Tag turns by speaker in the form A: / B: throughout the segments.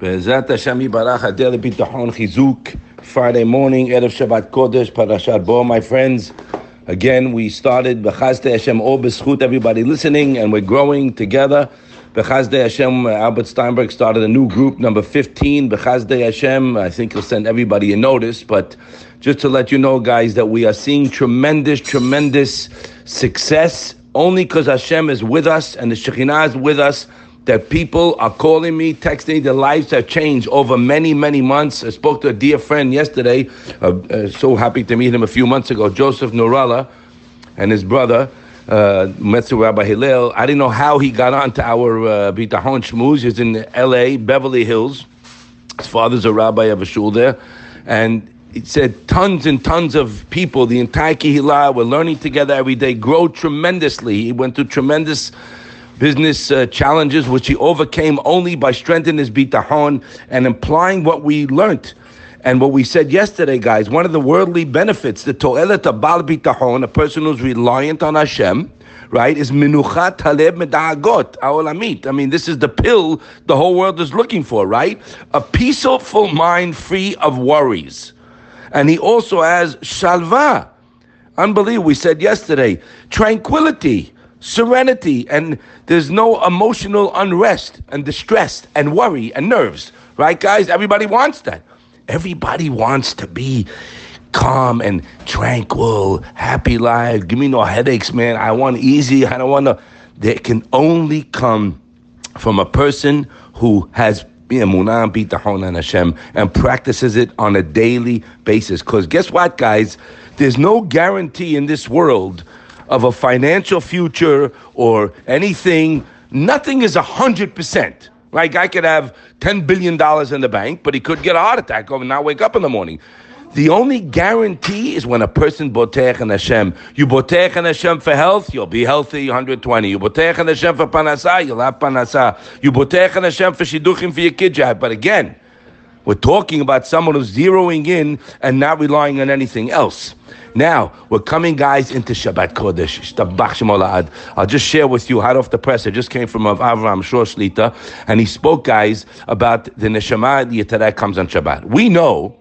A: Be'ezrat Hashem Yibarach Adel Bitachon Chizuk Friday morning Erev Shabbat Kodesh Parashat Bo my friends. Again we started Bechazde Hashem O B'schut everybody listening and we're growing together. Bechazde Hashem Albert Steinberg started a new group number 15 Bechazde Hashem. I think he'll send everybody a notice but just to let you know guys that we are seeing tremendous tremendous success only because Hashem is with us and the Shekhinah is with us that people are calling me, texting, their lives have changed over many, many months. I spoke to a dear friend yesterday, uh, uh, so happy to meet him a few months ago, Joseph Norella and his brother, uh, Rabbi Hillel. I didn't know how he got onto our uh, Bitahon Shmuz. He's in LA, Beverly Hills. His father's a rabbi of a shul there. And it said tons and tons of people, the entire Kehilla, were learning together every day, grow tremendously. He went through tremendous business uh, challenges, which he overcame only by strengthening his bitahon and implying what we learned. And what we said yesterday, guys, one of the worldly benefits, the to'elet bal bitahon, a person who's reliant on Hashem, right, is minuchat taleb medagot, aolamit. I mean, this is the pill the whole world is looking for, right? A peaceful mind free of worries. And he also has shalva. Unbelievable. We said yesterday, tranquility serenity and there's no emotional unrest and distress and worry and nerves. Right, guys? Everybody wants that. Everybody wants to be calm and tranquil, happy life. Give me no headaches, man. I want easy. I don't want to. They can only come from a person who has emunah bitachon and Hashem and practices it on a daily basis. Because guess what, guys? There's no guarantee in this world of a financial future or anything, nothing is 100%. Like I could have $10 billion in the bank, but he could get a heart attack and not wake up in the morning. The only guarantee is when a person botech and Hashem. You botech and Hashem for health, you'll be healthy, 120. You botech and Hashem for panasa, you'll have panasa. You botech and Hashem for shidduchim for your kid But again, we're talking about someone who's zeroing in and not relying on anything else. Now, we're coming, guys, into Shabbat Kodesh. I'll just share with you, hot off the press, I just came from Avram Schorr Shlita, and he spoke, guys, about the Neshama Yeterah comes on Shabbat. We know,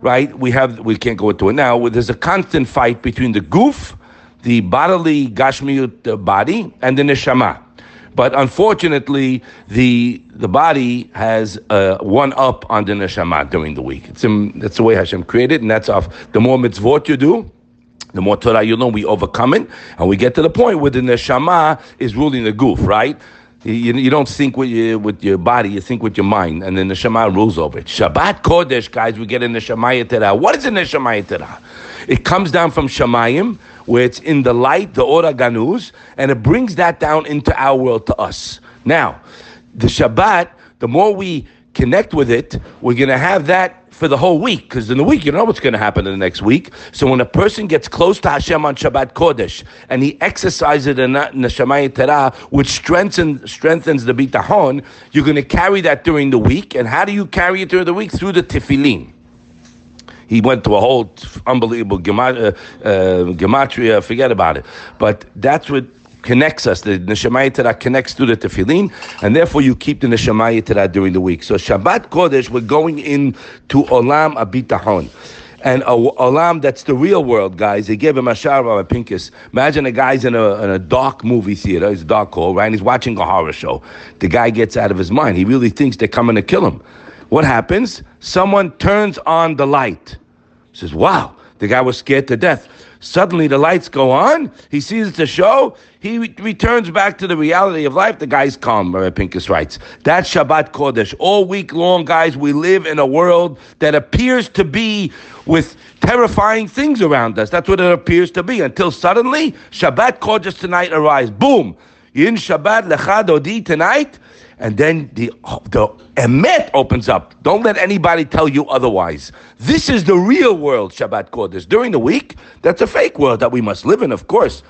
A: right, we have, we can't go into it now, there's a constant fight between the goof, the bodily Gashmiut uh, body, and the Neshama. But unfortunately, the the body has uh, one up on the neshama during the week. It's in, that's the way Hashem created, and that's off. The more mitzvot you do, the more Torah you know, we overcome it, and we get to the point where the neshama is ruling the goof, right? You, you, don't think with your, with your body, you think with your mind, and then the Shema rules over it. Shabbat Kodesh, guys, we get in the Shemayah Terah. What is the Shemayah Terah? It comes down from Shemayim, where it's in the light, the Ora Ganuz, and it brings that down into our world to us. Now, the Shabbat, the more we connect with it, we're going to have that for the whole week, because in the week you don't know what's going to happen in the next week. So when a person gets close to Hashem on Shabbat Kodesh and he exercises it in the Shemayah Terah, which strengthens strengthens the bitahon, you're going to carry that during the week. And how do you carry it during the week? Through the tefillin. He went to a whole unbelievable uh, uh, gematria, forget about it. But that's what connects us. The Neshama Yeterah connects to the Tefillin, and therefore you keep the Neshama Yeterah during the week. So Shabbat Kodesh, we're going into Olam Abitahon. And a, Olam, that's the real world, guys. They gave him a shower a Pinkus. Imagine a guy's in a, in a dark movie theater. It's dark hole, right? And he's watching a horror show. The guy gets out of his mind. He really thinks they're coming to kill him. What happens? Someone turns on the light. Says, wow, the guy was scared to death. Suddenly the lights go on. He sees the show. He re- returns back to the reality of life. The guy's calm, Rabbi Pinkus writes. That's Shabbat Kodesh. All week long, guys, we live in a world that appears to be with terrifying things around us. That's what it appears to be until suddenly Shabbat Kodesh tonight arrives. Boom. In Shabbat Lecha Dodi tonight and then the the emet opens up. Don't let anybody tell you otherwise. This is the real world, Shabbat Kodesh. During the week, that's a fake world that we must live in, of course.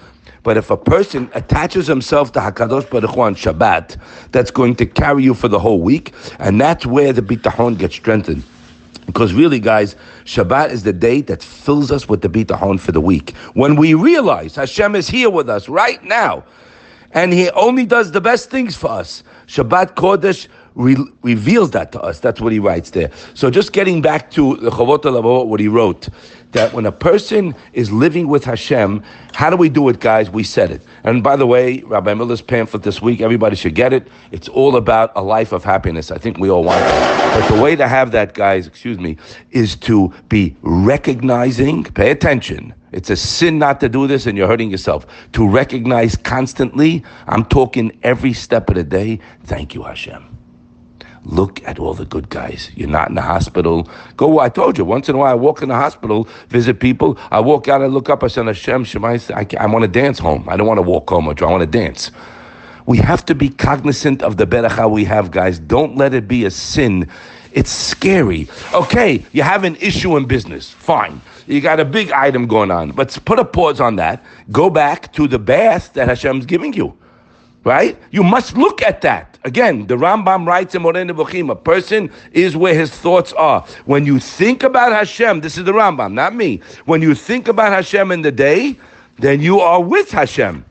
A: But if a person attaches himself to Hakadosh Baruch Hu on Shabbat, that's going to carry you for the whole week, and that's where the bitachon gets strengthened. Because really, guys, Shabbat is the day that fills us with the bitachon for the week. When we realize Hashem is here with us right now, and He only does the best things for us. Shabbat Kodesh re- reveals that to us. That's what he writes there. So just getting back to the Chovot Halevavot, what he wrote, that when a person is living with Hashem, how do we do it, guys? We said it. And by the way, Rabbi Miller's pamphlet this week, everybody should get it. It's all about a life of happiness. I think we all want it. But the way to have that, guys, excuse me, is to be recognizing, pay attention. It's a sin not to do this and you're hurting yourself. To recognize constantly, I'm talking every step of the day, thank you, Hashem. Look at all the good guys. You're not in the hospital. Go. I told you once in a while. I walk in the hospital, visit people. I walk out. I look up. I say, Hashem, Shemai, I, I want to dance home. I don't want to walk home. I want to dance. We have to be cognizant of the beracha we have, guys. Don't let it be a sin. It's scary. Okay, you have an issue in business. Fine. You got a big item going on. But put a pause on that. Go back to the bath that Hashem's giving you. Right? You must look at that. Again, the Rambam writes in Moreh Nevuchim, a person is where his thoughts are. When you think about Hashem, this is the Rambam, not me. When you think about Hashem in the day, then you are with Hashem.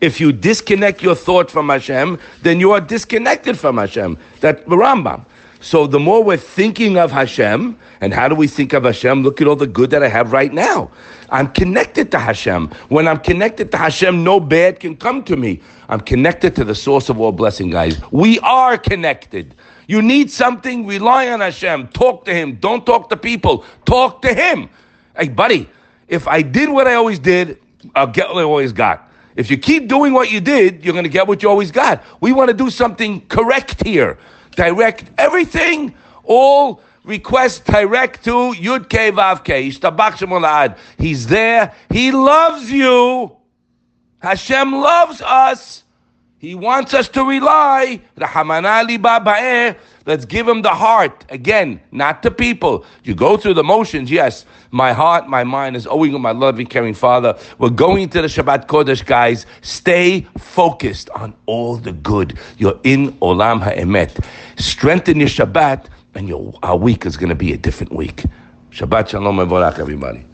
A: If you disconnect your thought from Hashem, then you are disconnected from Hashem. That Rambam. So the more we're thinking of Hashem, and how do we think of Hashem? Look at all the good that I have right now. I'm connected to Hashem. When I'm connected to Hashem, no bad can come to me. I'm connected to the source of all blessing, guys. We are connected. You need something, rely on Hashem. Talk to Him. Don't talk to people. Talk to Him. Hey, buddy, if I did what I always did, I'll get what I always got. If you keep doing what you did, you're going to get what you always got. We want to do something correct here direct everything, all requests direct to Yud K Vav K. He's there. He loves you. Hashem loves us. He wants us to rely. Let's give him the heart. Again, not the people. You go through the motions, yes. My heart, my mind is owing to my loving, caring Father. We're going to the Shabbat Kodesh, guys. Stay focused on all the good. You're in Olam HaEmet. Strengthen your Shabbat, and your, our week is going to be a different week. Shabbat Shalom and everybody.